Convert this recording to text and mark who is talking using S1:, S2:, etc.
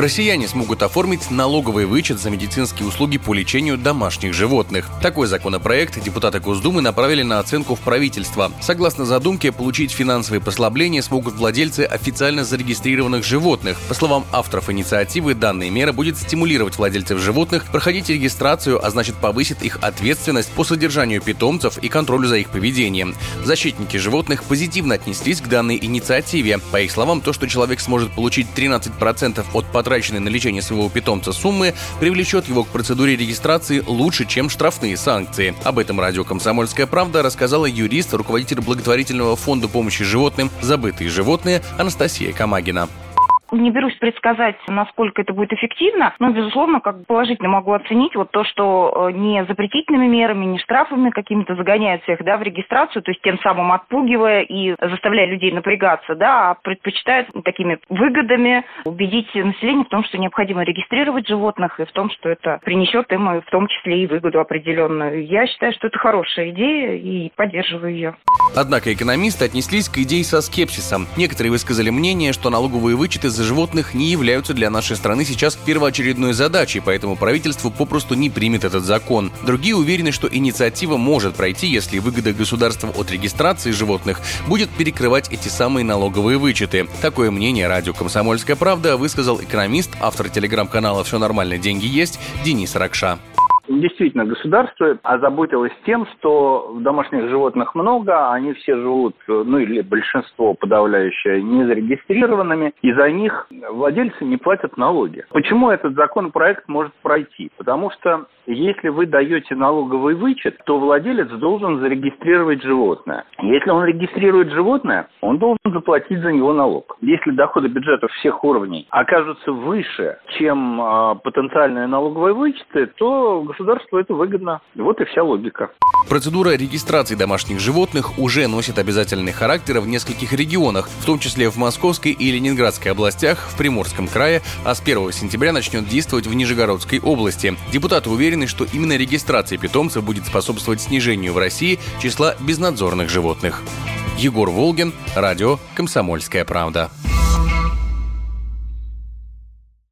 S1: Россияне смогут оформить налоговый вычет за медицинские услуги по лечению домашних животных. Такой законопроект депутаты Госдумы направили на оценку в правительство. Согласно задумке, получить финансовые послабления смогут владельцы официально зарегистрированных животных. По словам авторов инициативы, данная мера будет стимулировать владельцев животных проходить регистрацию, а значит повысит их ответственность по содержанию питомцев и контролю за их поведением. Защитники животных позитивно отнеслись к данной инициативе. По их словам, то, что человек сможет получить 13% от потраченных потраченной на лечение своего питомца суммы привлечет его к процедуре регистрации лучше, чем штрафные санкции. Об этом радио «Комсомольская правда» рассказала юрист, руководитель благотворительного фонда помощи животным «Забытые животные» Анастасия Камагина.
S2: Не берусь предсказать, насколько это будет эффективно, но, безусловно, как положительно могу оценить вот то, что э, не запретительными мерами, не штрафами какими-то загоняют всех да, в регистрацию, то есть тем самым отпугивая и заставляя людей напрягаться, да, а предпочитают такими выгодами убедить население в том, что необходимо регистрировать животных и в том, что это принесет им в том числе и выгоду определенную. Я считаю, что это хорошая идея и поддерживаю ее.
S1: Однако экономисты отнеслись к идее со скепсисом. Некоторые высказали мнение, что налоговые вычеты за животных не являются для нашей страны сейчас первоочередной задачей, поэтому правительство попросту не примет этот закон. Другие уверены, что инициатива может пройти, если выгода государства от регистрации животных будет перекрывать эти самые налоговые вычеты. Такое мнение радио «Комсомольская правда» высказал экономист, автор телеграм-канала «Все нормально, деньги есть» Денис Ракша.
S3: Действительно, государство озаботилось тем, что домашних животных много, они все живут, ну или большинство подавляющее, не зарегистрированными, и за них владельцы не платят налоги. Почему этот законопроект может пройти? Потому что если вы даете налоговый вычет, то владелец должен зарегистрировать животное. Если он регистрирует животное, он должен заплатить за него налог. Если доходы бюджета всех уровней окажутся выше, чем э, потенциальные налоговые вычеты, то государству это выгодно. Вот и вся логика.
S1: Процедура регистрации домашних животных уже носит обязательный характер в нескольких регионах, в том числе в Московской и Ленинградской областях, в Приморском крае, а с 1 сентября начнет действовать в Нижегородской области. Депутаты уверены, что именно регистрация питомца будет способствовать снижению в России числа безнадзорных животных. Егор Волгин, радио «Комсомольская правда».